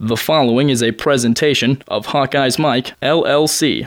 The following is a presentation of Hawkeyes Mike, LLC.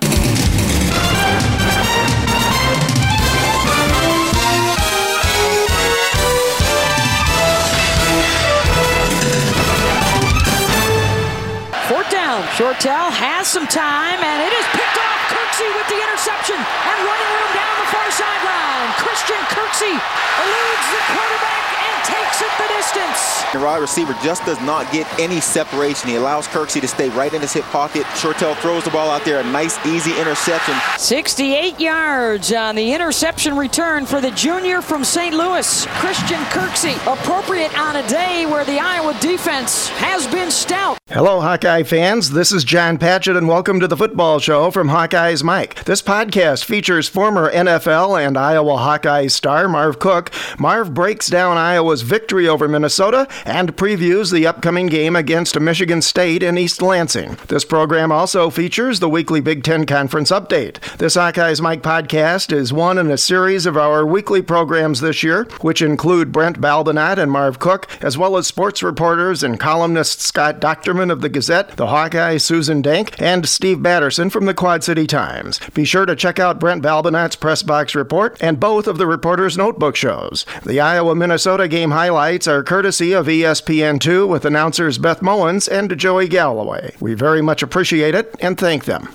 Fourth down. Shortell has some time, and it is picked off. Kirksey with the interception and running room down the far sideline. Christian Kirksey eludes the quarterback takes it the distance. The wide receiver just does not get any separation. He allows Kirksey to stay right in his hip pocket. Shortell throws the ball out there, a nice, easy interception. 68 yards on the interception return for the junior from St. Louis, Christian Kirksey. Appropriate on a day where the Iowa defense has been stout. Hello, Hawkeye fans. This is John Patchett, and welcome to the football show from Hawkeyes Mike. This podcast features former NFL and Iowa Hawkeyes star Marv Cook. Marv breaks down Iowa's victory over Minnesota and previews the upcoming game against Michigan State in East Lansing. This program also features the weekly Big Ten Conference update. This Hawkeyes Mike podcast is one in a series of our weekly programs this year, which include Brent Balbinot and Marv Cook, as well as sports reporters and columnist Scott Dochterman of the Gazette, the Hawkeye Susan Dank, and Steve Batterson from the Quad City Times. Be sure to check out Brent Balbinot's Press Box Report and both of the Reporter's Notebook shows. The Iowa Minnesota game highlights are courtesy of E ESPN2 with announcers Beth Mowins and Joey Galloway. We very much appreciate it and thank them.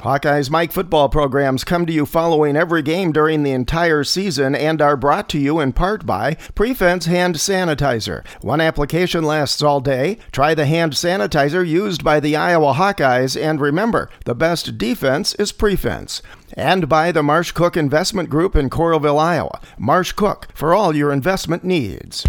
Hawkeyes Mike football programs come to you following every game during the entire season and are brought to you in part by Prefense Hand Sanitizer. One application lasts all day. Try the hand sanitizer used by the Iowa Hawkeyes, and remember, the best defense is prefense. And by the Marsh Cook Investment Group in Coralville, Iowa. Marsh Cook for all your investment needs.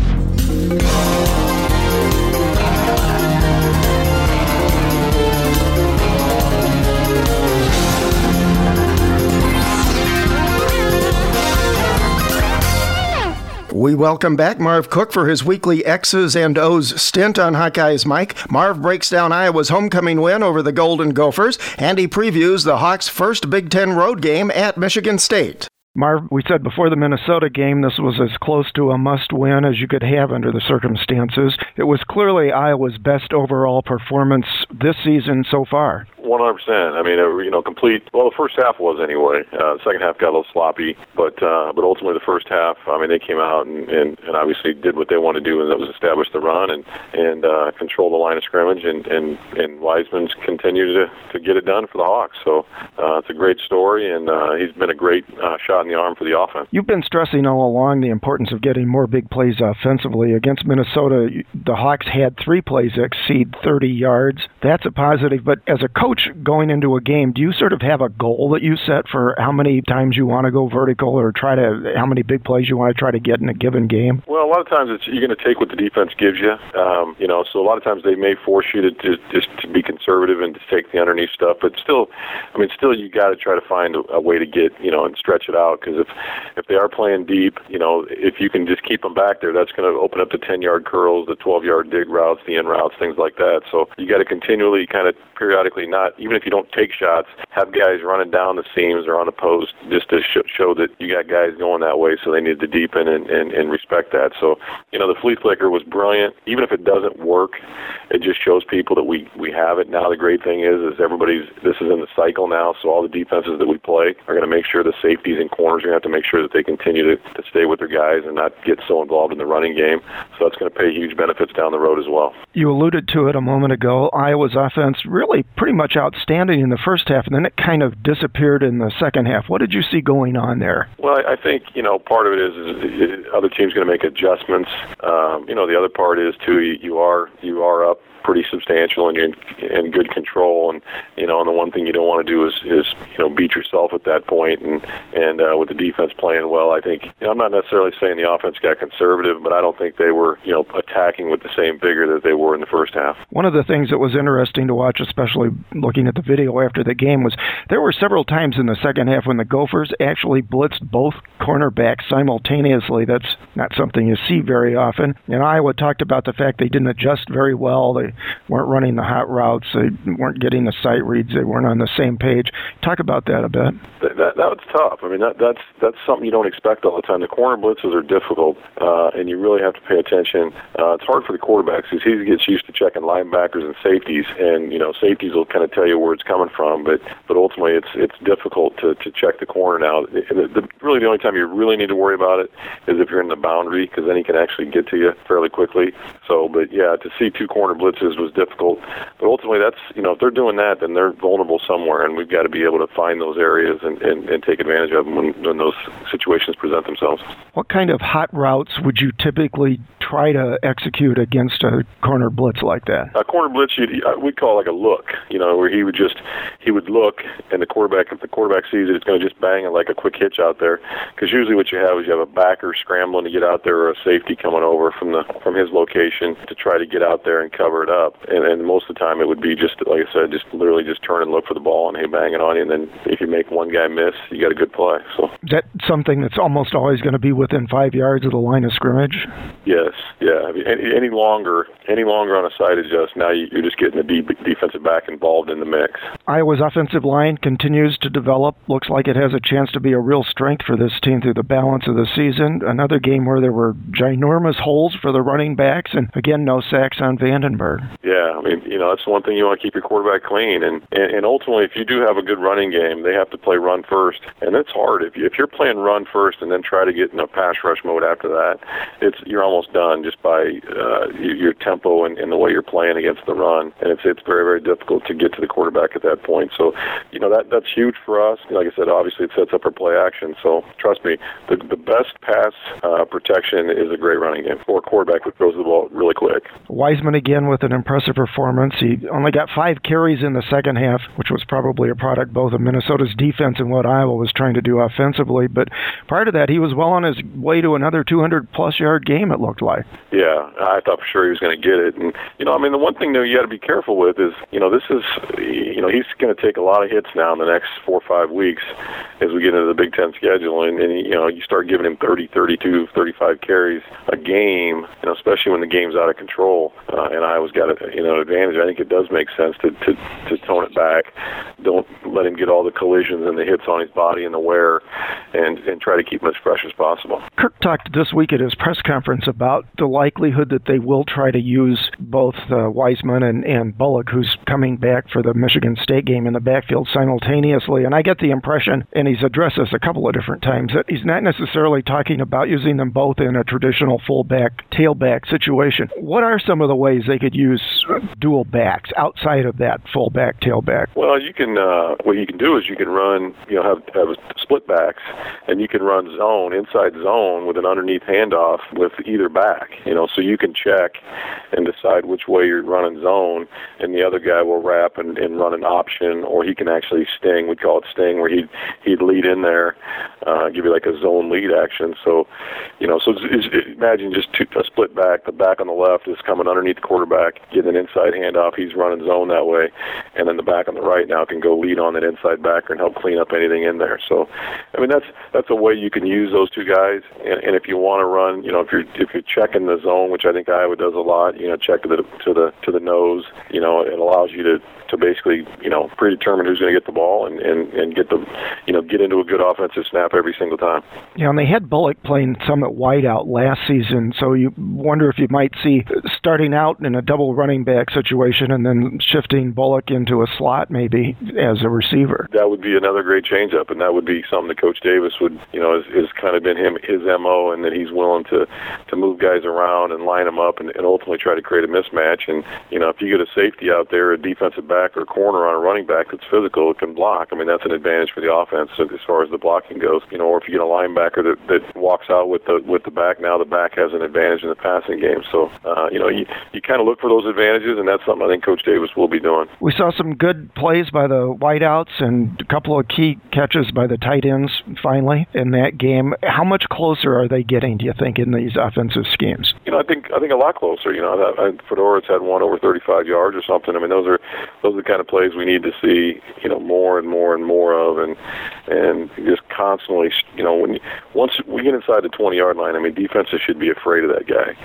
We welcome back Marv Cook for his weekly X's and O's stint on Hawkeyes Mike. Marv breaks down Iowa's homecoming win over the Golden Gophers, and he previews the Hawks' first Big Ten road game at Michigan State. Marv, we said before the Minnesota game this was as close to a must win as you could have under the circumstances. It was clearly Iowa's best overall performance this season so far. One hundred percent. I mean, uh, you know, complete. Well, the first half was anyway. Uh, the second half got a little sloppy, but uh, but ultimately the first half. I mean, they came out and, and, and obviously did what they wanted to do, and that was establish the run and and uh, control the line of scrimmage, and and and Weisman's continued to to get it done for the Hawks. So uh, it's a great story, and uh, he's been a great uh, shot in the arm for the offense. You've been stressing all along the importance of getting more big plays offensively. Against Minnesota, the Hawks had three plays exceed 30 yards. That's a positive. But as a coach going into a game, do you sort of have a goal that you set for how many times you want to go vertical or try to how many big plays you want to try to get in a given game? Well, a lot of times it's you're going to take what the defense gives you. Um, you know, so a lot of times they may force you to just, just to be conservative and to take the underneath stuff, but still, I mean, still you got to try to find a, a way to get you know and stretch it out because if if they are playing deep, you know, if you can just keep them back there, that's going to open up the 10 yard curls, the 12 yard dig routes, the in routes, things like that. So you got to continually kind of periodically not even if you don't take shots, have guys running down the seams or on the post just to sh- show that you got guys going that way. So they need to deepen and, and, and respect that. So you know the flea flicker was brilliant. Even if it doesn't work, it just shows people that we we have it now. The great thing is is everybody's this is in the cycle now. So all the defenses that we play are going to make sure the safeties and corners are going to have to make sure that they continue to, to stay with their guys and not get so involved in the running game. So that's going to pay huge benefits down the road as well. You alluded to it a moment ago. Iowa's offense really pretty much outstanding in the first half, and then it kind of disappeared in the second half. What did you see going on there? Well, I think you know part of it is, is other teams going to make adjustments. Um, you know, the other part is too you, you are you are up pretty substantial and you're in, in good control. And you know and the one thing you don't want to do is is you know beat yourself at that point and and uh, with the defense playing well. I think you know I'm not necessarily saying the offense got conservative but I don't think they were you know attacking with the same vigor that they were in the first half. One of the things that was interesting to watch especially looking at the video after the game was there were several times in the second half when the Gophers actually blitzed both cornerbacks simultaneously. That's not something you see very often. And Iowa talked about the fact they didn't adjust very well. They weren't running the hot routes. They weren't getting the sight reads. They weren't on the same page. Talk about that a bit. That, that, that was tough. I mean, that, that's that's something you don't expect all the time. The corner blitzes are difficult, uh, and you really have to pay attention. Uh, it's hard for the quarterbacks because he gets used to checking linebackers and safeties, and you know safeties will kind of tell you where it's coming from, but but ultimately it's it's difficult to to check the corner now. The, the, really, the only time you really need to worry about it is if you're in the boundary because then he can actually get to you fairly quickly. So, but yeah, to see two corner was difficult, but ultimately that's you know if they're doing that, then they're vulnerable somewhere, and we've got to be able to find those areas and, and, and take advantage of them when, when those situations present themselves. What kind of hot routes would you typically try to execute against a corner blitz like that? A corner blitz, you'd, uh, we'd call like a look, you know, where he would just he would look, and the quarterback, if the quarterback sees it, it's going to just bang it like a quick hitch out there. Because usually what you have is you have a backer scrambling to get out there, or a safety coming over from the from his location to try to get out there and cover it up. And, and most of the time it would be just like I said, just literally just turn and look for the ball, and he bang it on you. And then if you make one guy miss, you got a good play. So that something that's almost always going to be within five yards of the line of scrimmage. Yes, yeah. I mean, any, any longer, any longer on a side adjust, now you're just getting the deep defensive back involved in the mix. Iowa's offensive line continues to develop. Looks like it has a chance to be a real strength for this team through the balance of the season. Another game where there were ginormous holes for the running backs, and again, no sacks on Vandenberg. Yeah, I mean, you know, that's one thing you want to keep your quarterback clean, and and, and ultimately, if you do have a good running game, they have to play run first, and that's hard. If you, if you're playing run first and then try to get in a pass rush mode after that, it's you're almost done just by uh, your tempo and, and the way you're playing against the run, and it's it's very very difficult to get to the quarterback at that point. So, you know, that that's huge for us. Like I said, obviously it sets up our play action. So trust me, the the best pass uh, protection is a great running game for a quarterback who throws the ball really quick. Weisman again with an impressive performance. He only got five carries in the second half, which was probably a product both of Minnesota's defense and what Iowa was trying to do offensively. But prior to that, he was well on his way to another 200 plus yard game. It looked like. Yeah, I thought for sure he was going to get it. And you know, I mean, the one thing though you got to be careful with is, you know, this is, you know, he's going to take a lot of hits now in the next four or five weeks as we get into the Big Ten schedule, and, and you know, you start giving him 30, 32, 35 carries a game, you know, especially when the game's out of control, uh, and Iowa's got a, you know, an advantage. I think it does make sense to, to to tone it back. Don't let him get all the collisions and the hits on his body and the wear, and and try to keep him as fresh as possible. Kirk talked this week at his press conference about the likelihood that they will try to use both uh, Weisman and, and Bullock, who's coming back for the Michigan State game in the backfield simultaneously. And I get the impression, and he's addressed this a couple of different times, that he's not necessarily talking about using them both in a traditional fullback tailback situation. What are some of the ways they could use dual backs outside of that fullback tailback? Well, you can. Uh, what you can do is you can run. You know, have have split backs, and you can run zone inside zone with an underneath handoff with either back. You know, so you can check and decide which way you're running zone, and the other guy will wrap and, and run an option, or he can actually sting. We call it sting, where he'd he'd lead in there, uh, give you like a zone lead action. So, you know, so it's, it's, imagine just two, a split back. The back on the left is coming underneath the quarterback, getting an inside handoff. He's running zone that way, and then the back on the right now can go lead on that inside backer and help clean up anything in there. So, I mean, that's that's a way you can use those two guys. And, and if you want to run, you know, if you're if you're checking the zone, which I think Iowa does a lot, you know, check to the to the to the nose, you know, it allows you to to basically, you know, predetermine who's going to get the ball and, and, and get the, you know, get into a good offensive snap every single time. Yeah, and they had Bullock playing some at wideout last season, so you wonder if you might see starting out in a double running back situation and then shifting Bullock into a slot maybe as a receiver. That would be another great changeup, and that would be something that Coach Davis would, you know, is, is kind of been him his mo, and that he's willing to to move guys around and line them up and, and ultimately try to create a mismatch. And you know, if you get a safety out there, a defensive back back or corner on a running back that's physical, it can block. I mean, that's an advantage for the offense as far as the blocking goes. You know, or if you get a linebacker that, that walks out with the with the back, now the back has an advantage in the passing game. So, uh, you know, you, you kind of look for those advantages, and that's something I think Coach Davis will be doing. We saw some good plays by the wideouts and a couple of key catches by the tight ends finally in that game. How much closer are they getting, do you think, in these offensive schemes? You know, I think I think a lot closer. You know, Fiedorowicz had one over 35 yards or something. I mean, those are those are the kind of plays we need to see, you know, more and more and more of, and and just constantly, you know, when once we get inside the 20 yard line, I mean, defenses should be afraid of that guy,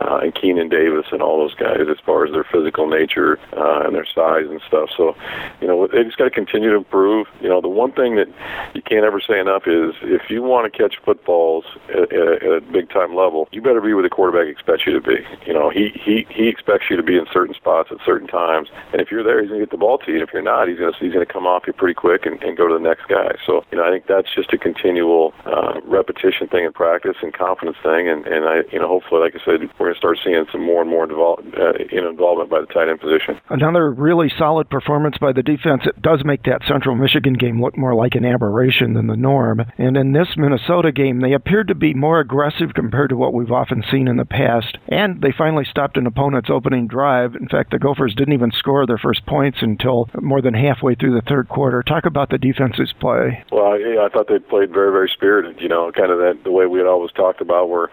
uh, and Keenan Davis Davis and all those guys as far as their physical nature uh, and their size and stuff. So, you know, they just got to continue to improve. You know, the one thing that you can't ever say enough is if you want to catch footballs at, at, at a big time level, you better be where the quarterback expects you to be. You know, he he he expects you to be in certain spots at certain times, and if you're there, he's going to get the ball to you. And if you're not, he's going to he's going to come off you pretty quick and, and go to the next guy. So, you know, I think that's just a continual uh, repetition thing in practice and confidence thing, and and I you know hopefully, like I said, we're going to start seeing some more and more develop, uh, involvement by the tight end position. Another really solid performance by the defense. It does make that Central Michigan game look more like an aberration than the norm. And in this Minnesota game, they appeared to be more aggressive compared to what we've often seen in the past. And they finally stopped an opponent's opening drive. In fact, the Gophers didn't even score their first points until more than halfway through the third quarter. Talk about the defense's play. Well, yeah, I thought they played very, very spirited. You know, kind of that the way we had always talked about, where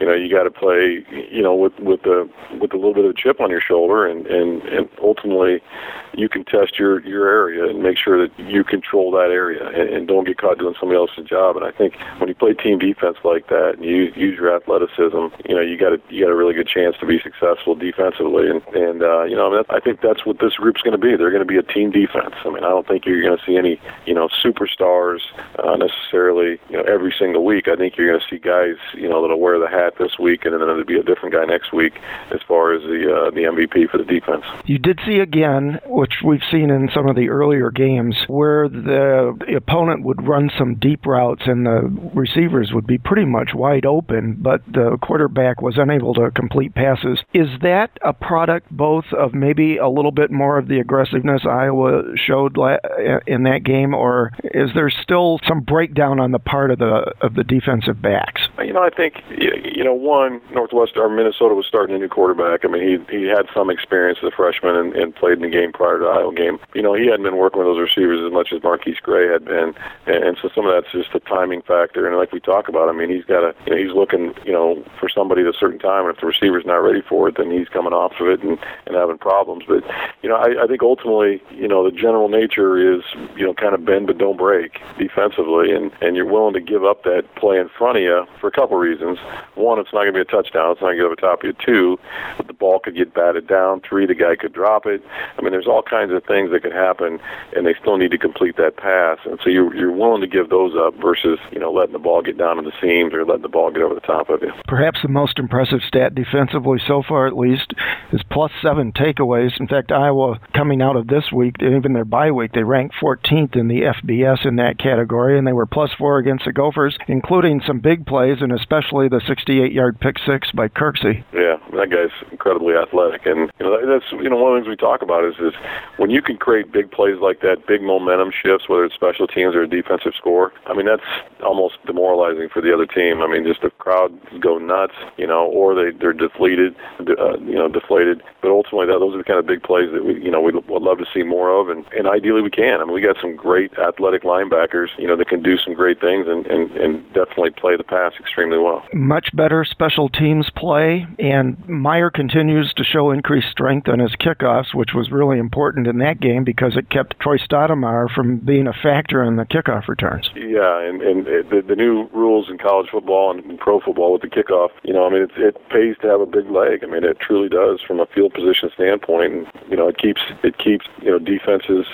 you know you got to play, you know, with with the with a little bit of a chip on your shoulder, and and and ultimately you can test your your area and make sure that you control that area and, and don't get caught doing somebody else's job. And I think when you play team defense like that and you use your athleticism, you know, you got a you got a really good chance to be successful defensively. And and uh, you know, I, mean, I think that's what this group's going to be. They're going to be a team defense. I mean, I don't think you're going to see any you know superstars uh, necessarily you know every single week. I think you're going to see guys you know that'll wear the hat this week and then there'll be a different guy next week as far as the uh, the MVP for the defense. You did see again, which we've seen in some of the earlier games, where the opponent would run some deep routes and the receivers would be pretty much wide open, but the quarterback was unable to complete passes. Is that a product both of maybe a little bit more of the aggressiveness Iowa showed in that game, or is there still some breakdown on the part of the of the defensive backs? You know, I think you know one Northwest or Minnesota was starting a new quarterback. I mean, he he had some experience as a freshman and, and played in the game prior to the Iowa game. You know, he hadn't been working with those receivers as much as MarQueis Gray had been, and, and so some of that's just a timing factor. And like we talk about, I mean, he's got to, you know, he's looking, you know, for somebody at a certain time, and if the receiver's not ready for it, then he's coming off of it and and having problems. But you know, I, I think ultimately, you know, the general nature is, you know, kind of bend but don't break defensively, and and you're willing to give up that play in front of you for a couple reasons. One, it's not going to be a touchdown. It's not going to get over top of you. Two, the ball could get batted down. Three, the guy could drop it. I mean, there's all kinds of things that could happen, and they still need to complete that pass. And so you're you're willing to give those up versus you know letting the ball get down to the seams or letting the ball get over the top of you. Perhaps the most impressive stat defensively so far, at least, is plus seven takeaways. In fact, Iowa coming out of this week, even their bye week, they ranked 14th in the FBS in that category, and they were plus four against the Gophers, including some big plays and especially the 68-yard pick six by Kirksey. Yeah, that guy's incredibly athletic, and you know that's you know one of the things we talk about is is when you can create big plays like that, big momentum shifts, whether it's special teams or a defensive score. I mean that's almost demoralizing for the other team. I mean just the crowd go nuts, you know, or they they're deflated, uh, you know, deflated. But ultimately, that, those are the kind of big plays that we you know we would love to see more of, and and ideally we can. I mean we got some great athletic linebackers, you know, that can do some great things and and, and definitely play the pass extremely well. Much better special teams play, and Meyer continues to show increased strength on his kickoffs, which was really important in that game because it kept Troy Stoudermire from being a factor in the kickoff returns. Yeah, and, and the, the new rules in college football and pro football with the kickoff, you know, I mean, it, it pays to have a big leg. I mean, it truly does from a field position standpoint. And, you know, it keeps, it keeps, you know, defenses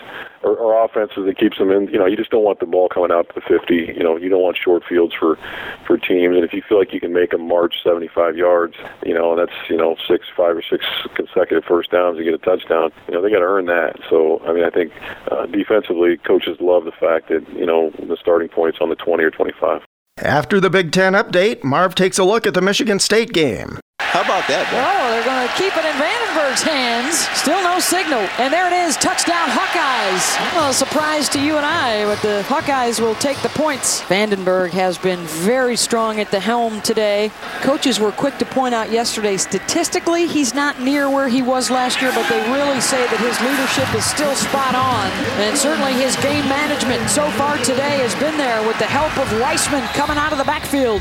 or, or offenses that keeps them in. You know, you just don't want the ball coming out to the 50. You know, you don't want short fields for for teams. And if you feel like you can make them march 75 yards, you know, and that's you know six, five or six consecutive first downs to get a touchdown. You know, they got to earn that. So I mean, I think uh, defensively, coaches love the fact that you know the starting points on the 20 or 25. After the Big Ten update, Marv takes a look at the Michigan State game. How about that? Oh, they're going to keep it in Vandenberg's hands. Still no signal. And there it is. Touchdown Hawkeyes. Well, a surprise to you and I, but the Hawkeyes will take the points. Vandenberg has been very strong at the helm today. Coaches were quick to point out yesterday, statistically, he's not near where he was last year, but they really say that his leadership is still spot on. And certainly his game management so far today has been there with the help of Weisman coming out of the backfield.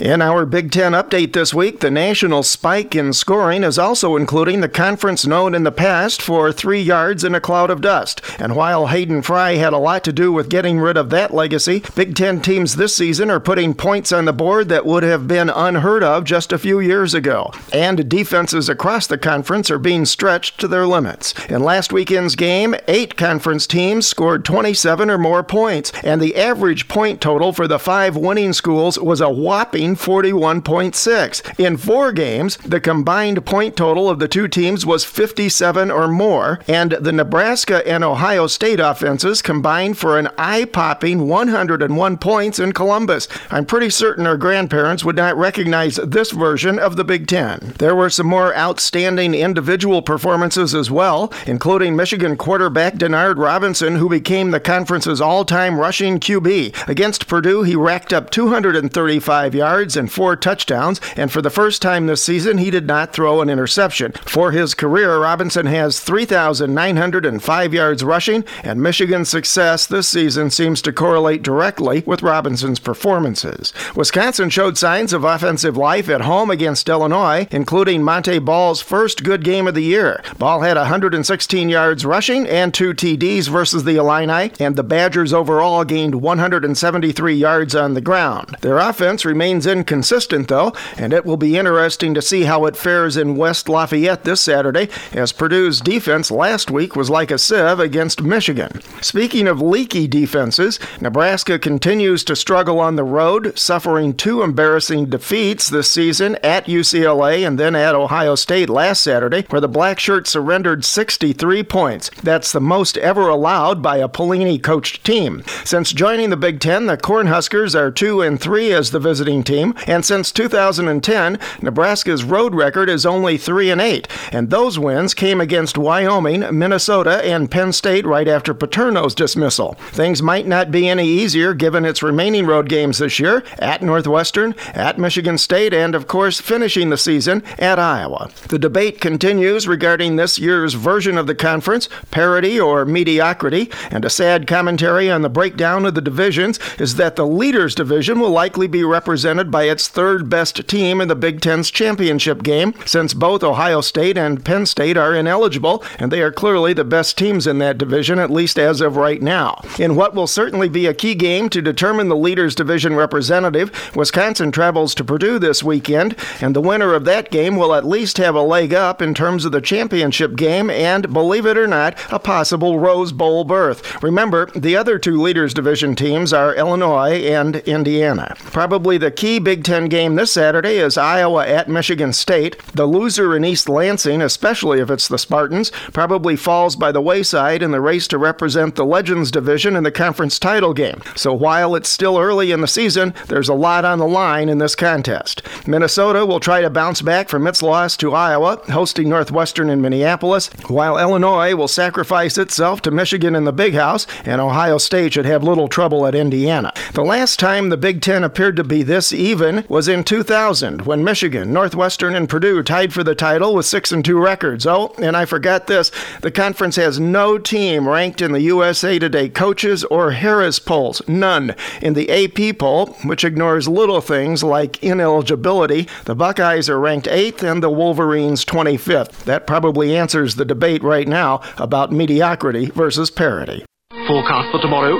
In our Big Ten update this week, the national spike in scoring is also including the conference known in the past for three yards in a cloud of dust. And while Hayden Fry had a lot to do with getting rid of that legacy, Big Ten teams this season are putting points on the board that would have been unheard of just a few years ago. And defenses across the conference are being stretched to their limits. In last weekend's game, eight conference teams scored 27 or more points, and the average point total for the five winning schools was a whopping 41.6. In four games, the combined point total of the two teams was 57 or more, and the Nebraska and Ohio State offenses combined for an eye popping 101 points in Columbus. I'm pretty certain our grandparents would not recognize this version of the Big Ten. There were some more outstanding individual performances as well, including Michigan quarterback Denard Robinson, who became the conference's all time rushing QB. Against Purdue, he racked up 235 yards yards and four touchdowns, and for the first time this season, he did not throw an interception. For his career, Robinson has 3,905 yards rushing, and Michigan's success this season seems to correlate directly with Robinson's performances. Wisconsin showed signs of offensive life at home against Illinois, including Montee Ball's first good game of the year. Ball had 116 yards rushing and two TDs versus the Illini, and the Badgers overall gained 173 yards on the ground. Their offense remains inconsistent, though, and it will be interesting to see how it fares in West Lafayette this Saturday, as Purdue's defense last week was like a sieve against Michigan. Speaking of leaky defenses, Nebraska continues to struggle on the road, suffering two embarrassing defeats this season at UCLA and then at Ohio State last Saturday, where the Black Shirts surrendered 63 points. That's the most ever allowed by a Pelini coached team. Since joining the Big Ten, the Cornhuskers are 2 and 3 as the visiting team team, and since 2010, Nebraska's road record is only 3 and 8, and those wins came against Wyoming, Minnesota, and Penn State right after Paterno's dismissal. Things might not be any easier given its remaining road games this year at Northwestern, at Michigan State, and of course finishing the season at Iowa. The debate continues regarding this year's version of the conference, parity or mediocrity, and a sad commentary on the breakdown of the divisions is that the leaders division will likely be represented by its third best team in the Big Ten's championship game, since both Ohio State and Penn State are ineligible, and they are clearly the best teams in that division, at least as of right now. In what will certainly be a key game to determine the leaders division representative, Wisconsin travels to Purdue this weekend, and the winner of that game will at least have a leg up in terms of the championship game and, believe it or not, a possible Rose Bowl berth. Remember, the other two leaders division teams are Illinois and Indiana. Probably the key Big Ten game this Saturday is Iowa at Michigan State. The loser in East Lansing, especially if it's the Spartans, probably falls by the wayside in the race to represent the Legends division in the conference title game. So while it's still early in the season, there's a lot on the line in this contest. Minnesota will try to bounce back from its loss to Iowa, hosting Northwestern in Minneapolis, while Illinois will sacrifice itself to Michigan in the Big House, and Ohio State should have little trouble at Indiana. The last time the Big Ten appeared to be this even was in 2000 when Michigan, Northwestern, and Purdue tied for the title with 6 and 2 records. Oh, and I forgot this the conference has no team ranked in the USA Today coaches or Harris polls. None. In the AP poll, which ignores little things like ineligibility, the Buckeyes are ranked 8th and the Wolverines 25th. That probably answers the debate right now about mediocrity versus parity. Forecast for tomorrow.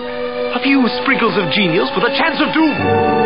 A few sprinkles of genius with a chance of doom.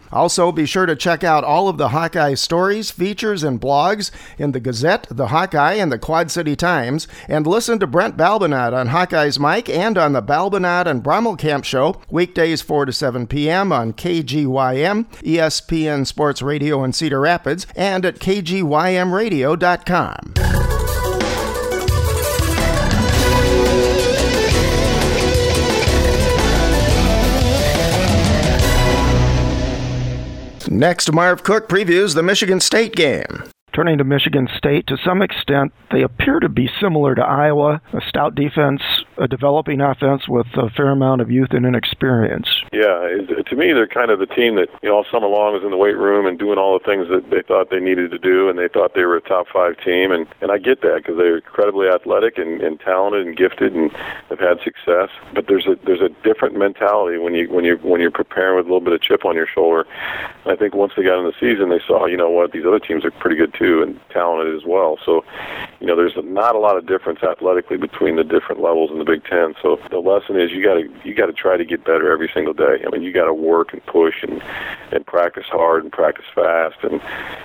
Also, be sure to check out all of the Hawkeye stories, features, and blogs in the Gazette, the Hawkeye, and the Quad City Times, and listen to Brent Balbinot on Hawkeye's Mike and on the Balbinot and Brommelkamp Show, weekdays 4 to 7 p.m. on KGYM, ESPN Sports Radio in Cedar Rapids, and at KGYMradio.com. Next, Marv Cook previews the Michigan State game. Turning to Michigan State, to some extent, they appear to be similar to Iowa a stout defense, a developing offense with a fair amount of youth and inexperience. Yeah, to me, they're kind of the team that, you know, all summer long was in the weight room and doing all the things that they thought they needed to do, and they thought they were a top five team. And, and I get that because they're incredibly athletic and, and talented and gifted and have had success. But there's a there's a different mentality when you when you when you're preparing with a little bit of chip on your shoulder. And I think once they got in the season, they saw, you know what, these other teams are pretty good too and talented as well. So, you know, there's not a lot of difference athletically between the different levels in the Big Ten. So the lesson is you got to you got to try to get better every single day. I mean, you got to work and push and and practice hard and practice fast and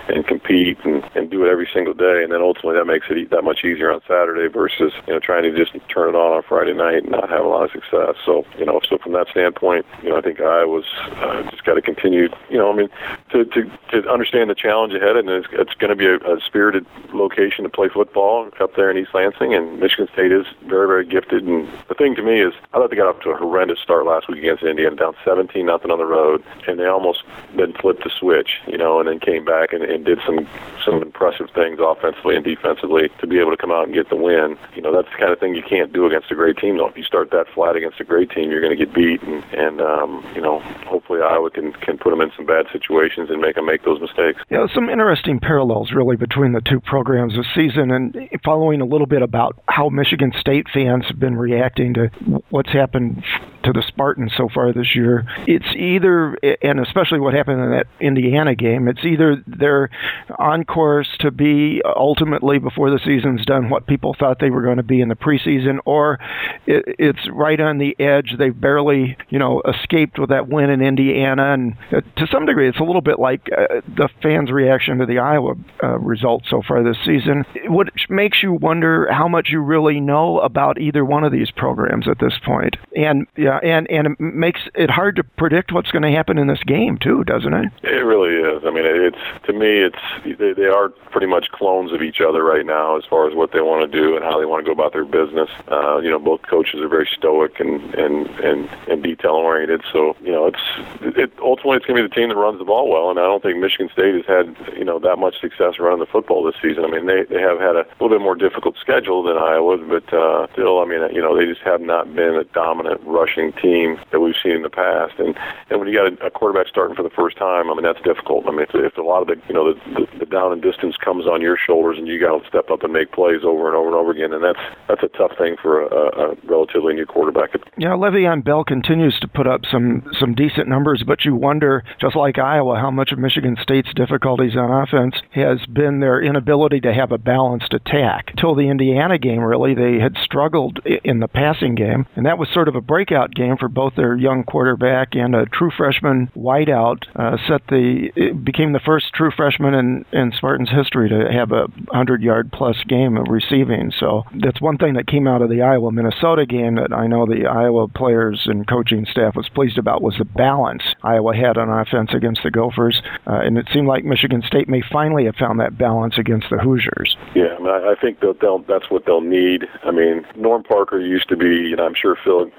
and compete and and do it every single day. And then ultimately that makes it that much easier on Saturday versus you know trying to just turn it on on Friday night and not have a lot of success. So you know, so from that standpoint, you know, I think I was uh, just got to continue. You know, I mean, to to to understand the challenge ahead, and it's, it's going to be a, a spirited location to play football up there in East Lansing, and Michigan State is very, very gifted. And the thing to me is, I thought they got off to a horrendous start last week against Indiana, down 17 nothing on the road, and they almost then flipped the switch, you know, and then came back and, and did some some impressive things offensively and defensively to be able to come out and get the win. You know, that's the kind of thing you can't do against a great team. Though, if you start that flat against a great team, you're going to get beat, and, and um, you know, hopefully Iowa can can put them in some bad situations and make them make those mistakes. Yeah, some interesting parallels really between the two programs this season, and following a little bit about how Michigan State fans have been reacting to what's happened to the Spartans so far this year. It's either, and especially what happened in that Indiana game, it's either they're on course to be ultimately before the season's done what people thought they were going to be in the preseason, or it's right on the edge. They've barely, you know, escaped with that win in Indiana, and uh, to some degree, it's a little bit like uh, the fans' reaction to the Iowa uh, result so far this season, which makes you wonder how much you really know about either one of these programs at this point. And yeah, and and it makes it hard to predict what's going to happen in this game too, doesn't it? It really is. I mean, it's to me, it's they, they are pretty much clones of each other right now as far as what they want to do and how they want to go about their business. Uh, you know, both coaches are very stoic and and and, and detail oriented. So you know, it's it ultimately it's going to be the team that runs the ball well, and I don't think Michigan State has had you know that much success running the football this season. I mean, they they have had a little bit more difficult schedule than Iowa, but uh, still, I mean, you know, they just have not been a dominant rushing team that we've seen in the past. And and when you got a, a quarterback starting for the first time, I mean, that's difficult. I mean, if, if a lot of the you know the, the, the down and distance comes on your shoulders, and you got to step up and make plays over and over and over again, and that's that's a tough thing for a, a relatively new quarterback. Yeah, Le'Veon Bell continues to put up some some decent numbers, but you wonder, just like Iowa, how much of Michigan State's difficulties on offense has been their inability to have a balanced attack. Till the Indiana game, really, they had struggled in the passing game, and that was sort of a breakout game for both their young quarterback and a true freshman wideout. Uh, set the became the first true freshman in, in Spartans history to have a hundred yard plus game of receiving. So that's one thing that came out of the Iowa Minnesota game that I know the Iowa players and coaching staff was pleased about was the balance Iowa had on offense against the Gophers, uh, and it seemed like Michigan State may finally have found that balance against the Hoosiers. Yeah, I, mean, I think that they'll, that's what they'll need. I mean, Norm Parker used to be, and I'm sure Phil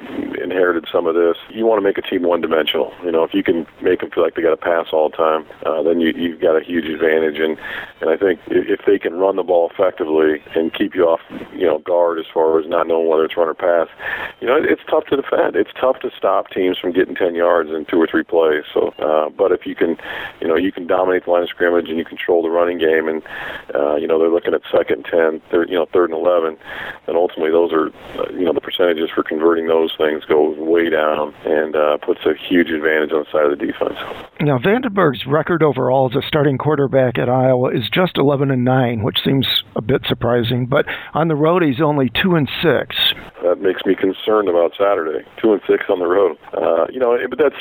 inherited some of this. You want to make a team one-dimensional. You know, if you can make them feel like they got to pass all the time, uh, then you, you've got a huge advantage. And and I think if they can run the ball effectively and keep you off, you know, guard as far as not knowing whether it's run or pass, you know, it's tough to defend. It's tough to stop teams from getting 10 yards in two or three plays. So, uh, but if you can, you know, you can dominate the line of scrimmage and you control the running game, and uh, you know they're looking at second 10, third, you know, third and 11, then ultimately those are, uh, you know, the percentages for converting those things go way down and uh, puts a huge advantage on the side of the defense. Now, Vandenberg's record overall as a starting quarterback at Iowa is just 11 and 9, which seems a bit surprising. But on the road, he's only two and six. That makes me concerned about Saturday. Two and six on the road. Uh, you know, but that's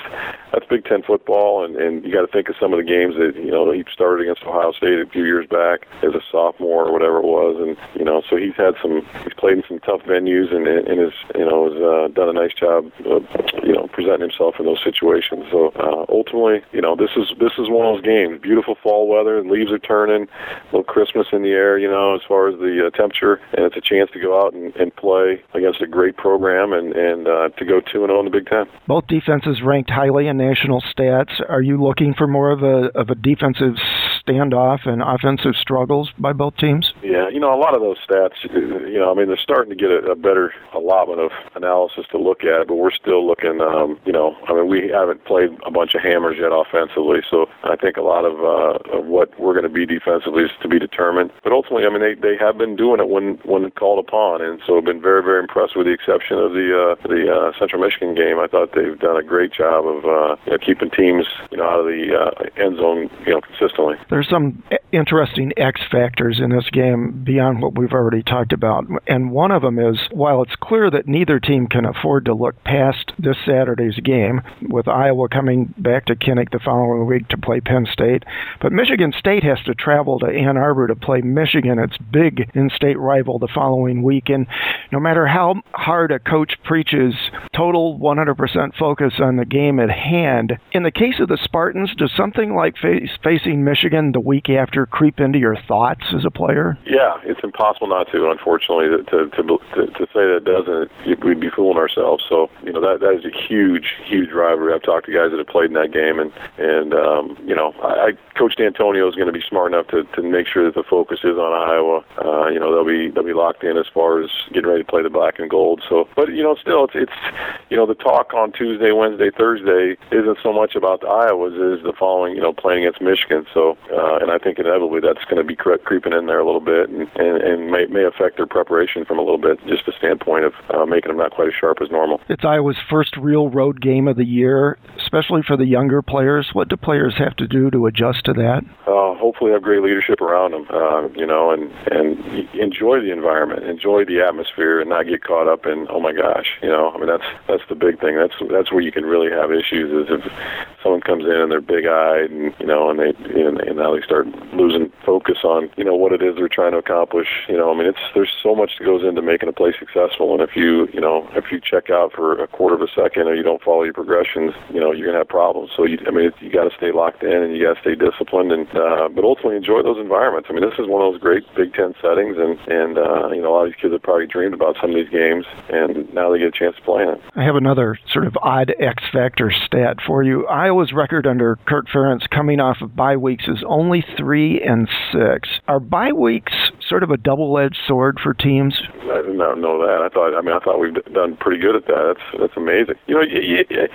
that's Big Ten football, and and you got to think of some of the games that you know he started against Ohio State a few years back as a sophomore or whatever it was, and you know, so he's had some. He's played in some tough venues, and and has you know has uh, done a nice job, of, you know, presenting himself in those situations. So uh, ultimately, you know, this is this is one of those games. Beautiful fall weather, and leaves are turning, a little Christmas in the air, you know, as far as the uh, temperature, and it's a chance to go out and, and play against a great program and and uh, to go two and zero in the Big Ten. Both defenses ranked highly in national stats. Are you looking for more of a of a defensive standoff and offensive struggles by both teams? Yeah, you know, a lot of those stats, you know, I mean, they're starting to get a, a better allotment of analysis to look at, but we're still looking, um, you know, I mean, we haven't played a bunch of hammers yet offensively, so I think a lot of, uh, of what we're going to be defensively is to be determined. But ultimately, I mean, they, they have been doing it when when called upon, and so I've been very very impressed with the exception of the uh, the uh, Central Michigan game. I thought they've done a great job of uh, you know, keeping teams you know out of the uh, end zone you know consistently. There's some interesting X factors in this game beyond what we've already talked about, and one of them is while it's clear that neither team can afford to look past this Saturday's game, with Iowa coming back to Kinnick the following week to play Penn State, but Michigan State has to travel to Ann Arbor to play Michigan, its big in-state rival, the following week, and no matter how hard a coach preaches total 100% focus on the game at hand, in the case of the Spartans, does something like face, facing Michigan the week after creep into your thoughts as a player? Yeah, it's impossible not to. Unfortunately, to to to, to say that doesn't, we'd be fooling ourselves. So you know that that is a huge huge rivalry. I've talked to guys that have played in that game, and and um, you know I, I Coach D'Antonio is going to be smart enough to to make sure that the focus is on Iowa. Uh, you know they'll be they'll be locked in as far as getting ready to play the black and gold. So, but you know still it's it's you know the talk on Tuesday, Wednesday, Thursday isn't so much about the Iowas as the following you know playing against Michigan. So uh, and I think inevitably that's going to be cre- creeping in there a little bit and, and, and may, may affect their preparation from a little bit, just a standpoint of uh, making them not quite as sharp as normal. It's Iowa's first real road game of the year, especially for the younger players. What do players have to do to adjust to that? Uh, hopefully, have great leadership around them, uh, you know, and and enjoy the environment, enjoy the atmosphere, and not get caught up in oh my gosh, you know. I mean, that's that's the big thing. That's that's where you can really have issues is if someone comes in and they're big-eyed and you know, and they know, and now they start losing focus on you know what it is they're trying to accomplish. You know, I mean, it's there's so much that goes into making a play successful, and if you you know if you check out for a quarter of a second or you don't follow your progressions, you know, you're gonna have problems. So you, I mean, you got to stay locked in and you got to stay disciplined, and uh, but ultimately enjoy those environments. I mean, this is one of those great Big Ten settings, and and uh, you know, a lot of these kids have probably dreamed about some of these games, and now they get a chance to play in it. I have another sort of odd X factor stat for you. Iowa's record under Kirk Ferentz coming off of bye weeks is only three and six. Are bye weeks sort of a double-edged sword for teams? I did not know that. I thought. I mean, I thought we've done pretty good at that. That's that's amazing. You know, you, you,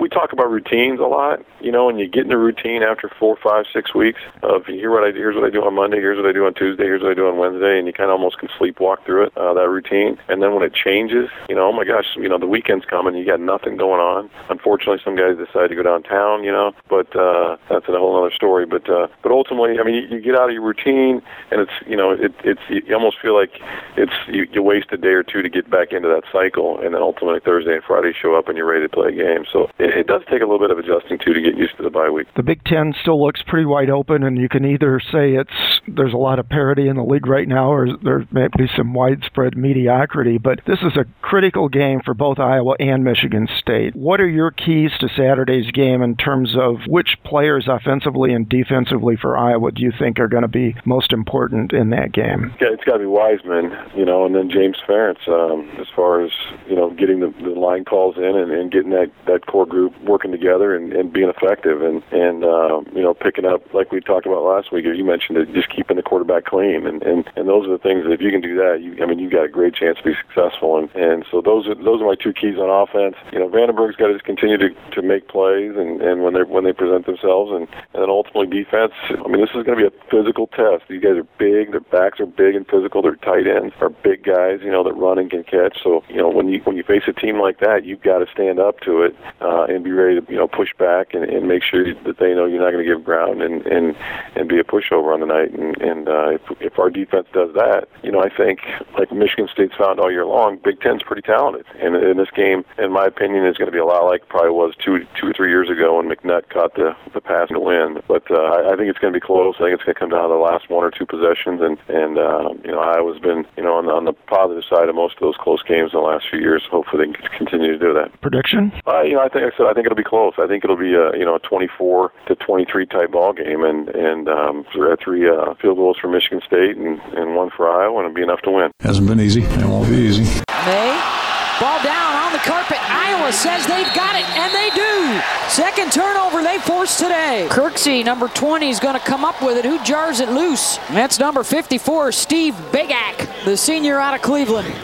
we talk about routines a lot. You know, and you get in a routine after four, five, six weeks of here what I here's what I do on Monday, here's what I do on Tuesday, here's what I do on Wednesday, and you kind of almost can sleepwalk through it uh, that routine. And then when it changes, you know, oh my gosh, you know, the weekend's coming, you got nothing going on. Unfortunately, some guys decide to go downtown. You know, but uh, that's a whole other story. But uh, but ultimately, I mean, you, you get out of your routine, and it's you know, it, it's you almost feel like it's you, you waste a day or two to get back into that cycle, and then ultimately Thursday and Friday show up and you're ready to play a game. So it, it does take a little bit of adjusting too to get used to the bye week. The Big Ten still looks pretty wide open, and you can either say it's there's a lot of parity in the league right now, or there may be some widespread mediocrity. But this is a critical game for both Iowa and Michigan State. What are your keys to Saturday's game in terms of which players offensively and defensively for Iowa do you think are going to be most important in that game? Yeah, it's got to be Weisman, you know, and then James Ferentz um, as far as you know getting the, the line calls in and, and getting that that core group working together and, and being effective and and um, you know picking up like we talked about last week. You mentioned it, just keeping the quarterback clean and and and those are the things that if you can do that, you I mean you've got a great chance to be successful. And and so those are those are my two keys on offense. You know, Vandenberg's got to just continue to to make plays and and when they when they present themselves and and then ultimately defense. I mean, this is going to be a physical test. These guys are big. Their backs are big and physical. Their tight ends are big guys. You know that run and can catch. So you know when you when you face a team like that, you've got to stand up to it uh, and be ready to you know push back and, and make sure that they know you're not going to give ground and and and be a pushover on the night. And and uh, if if our defense does that, you know I think like Michigan State's found all year long, Big Ten's pretty talented. And in this game, in my opinion, is going to be a lot like probably was two two or three years ago when McNutt caught the the pass to win. But uh, I, I think it's going to be close. I think it's going to come down to the last one or two possessions. And and uh, you know Iowa's been you know on, on the positive side of most of those close games in the last few years. Hopefully they can continue to do that. Prediction? Uh, you know I think I said I think it'll be close. I think it'll be a you know a 24 to 23 type ball game, and and um, three uh, field goals for Michigan State and, and one for Iowa, and it'll be enough to win. Hasn't been easy, it won't be easy. May ball down on the carpet. Iowa says they've got it, and they do. Second turnover they forced today. Kirksey, number 20, is going to come up with it. Who jars it loose? That's number 54, Steve Bigak, the senior out of Cleveland.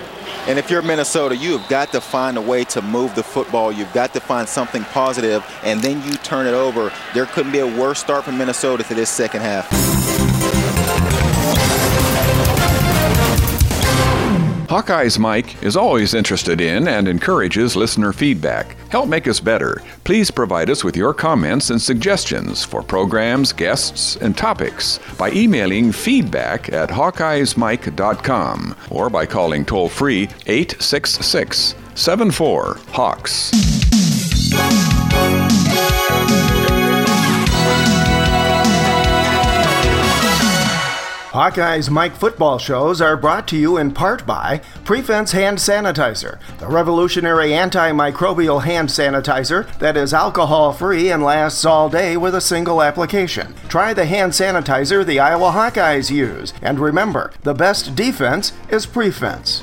And if you're Minnesota, you have got to find a way to move the football. You've got to find something positive, and then you turn it over. There couldn't be a worse start for Minnesota to this second half. Hawkeyes Mike is always interested in and encourages listener feedback. Help make us better. Please provide us with your comments and suggestions for programs, guests, and topics by emailing feedback at hawkeyesmike.com or by calling toll free 866 74 Hawks. Hawkeye's Mike football shows are brought to you in part by Prefense Hand Sanitizer, the revolutionary antimicrobial hand sanitizer that is alcohol free and lasts all day with a single application. Try the hand sanitizer the Iowa Hawkeyes use, and remember the best defense is Prefense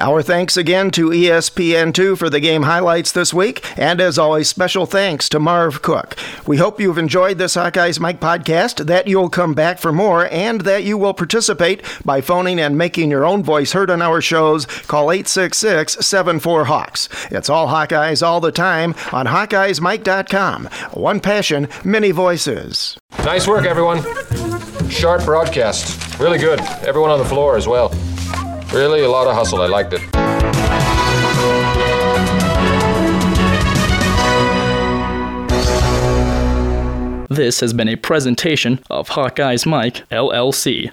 Our thanks again to ESPN2 for the game highlights this week, and as always, special thanks to Marv Cook. We hope you've enjoyed this Hawkeyes Mike podcast, that you'll come back for more, and that you will participate by phoning and making your own voice heard on our shows. Call 866 74 Hawks. It's all Hawkeyes all the time on HawkeyesMike.com. One passion, many voices. Nice work, everyone. Sharp broadcast. Really good. Everyone on the floor as well. Really a lot of hustle. I liked it. This has been a presentation of Hawkeye's Mike, LLC.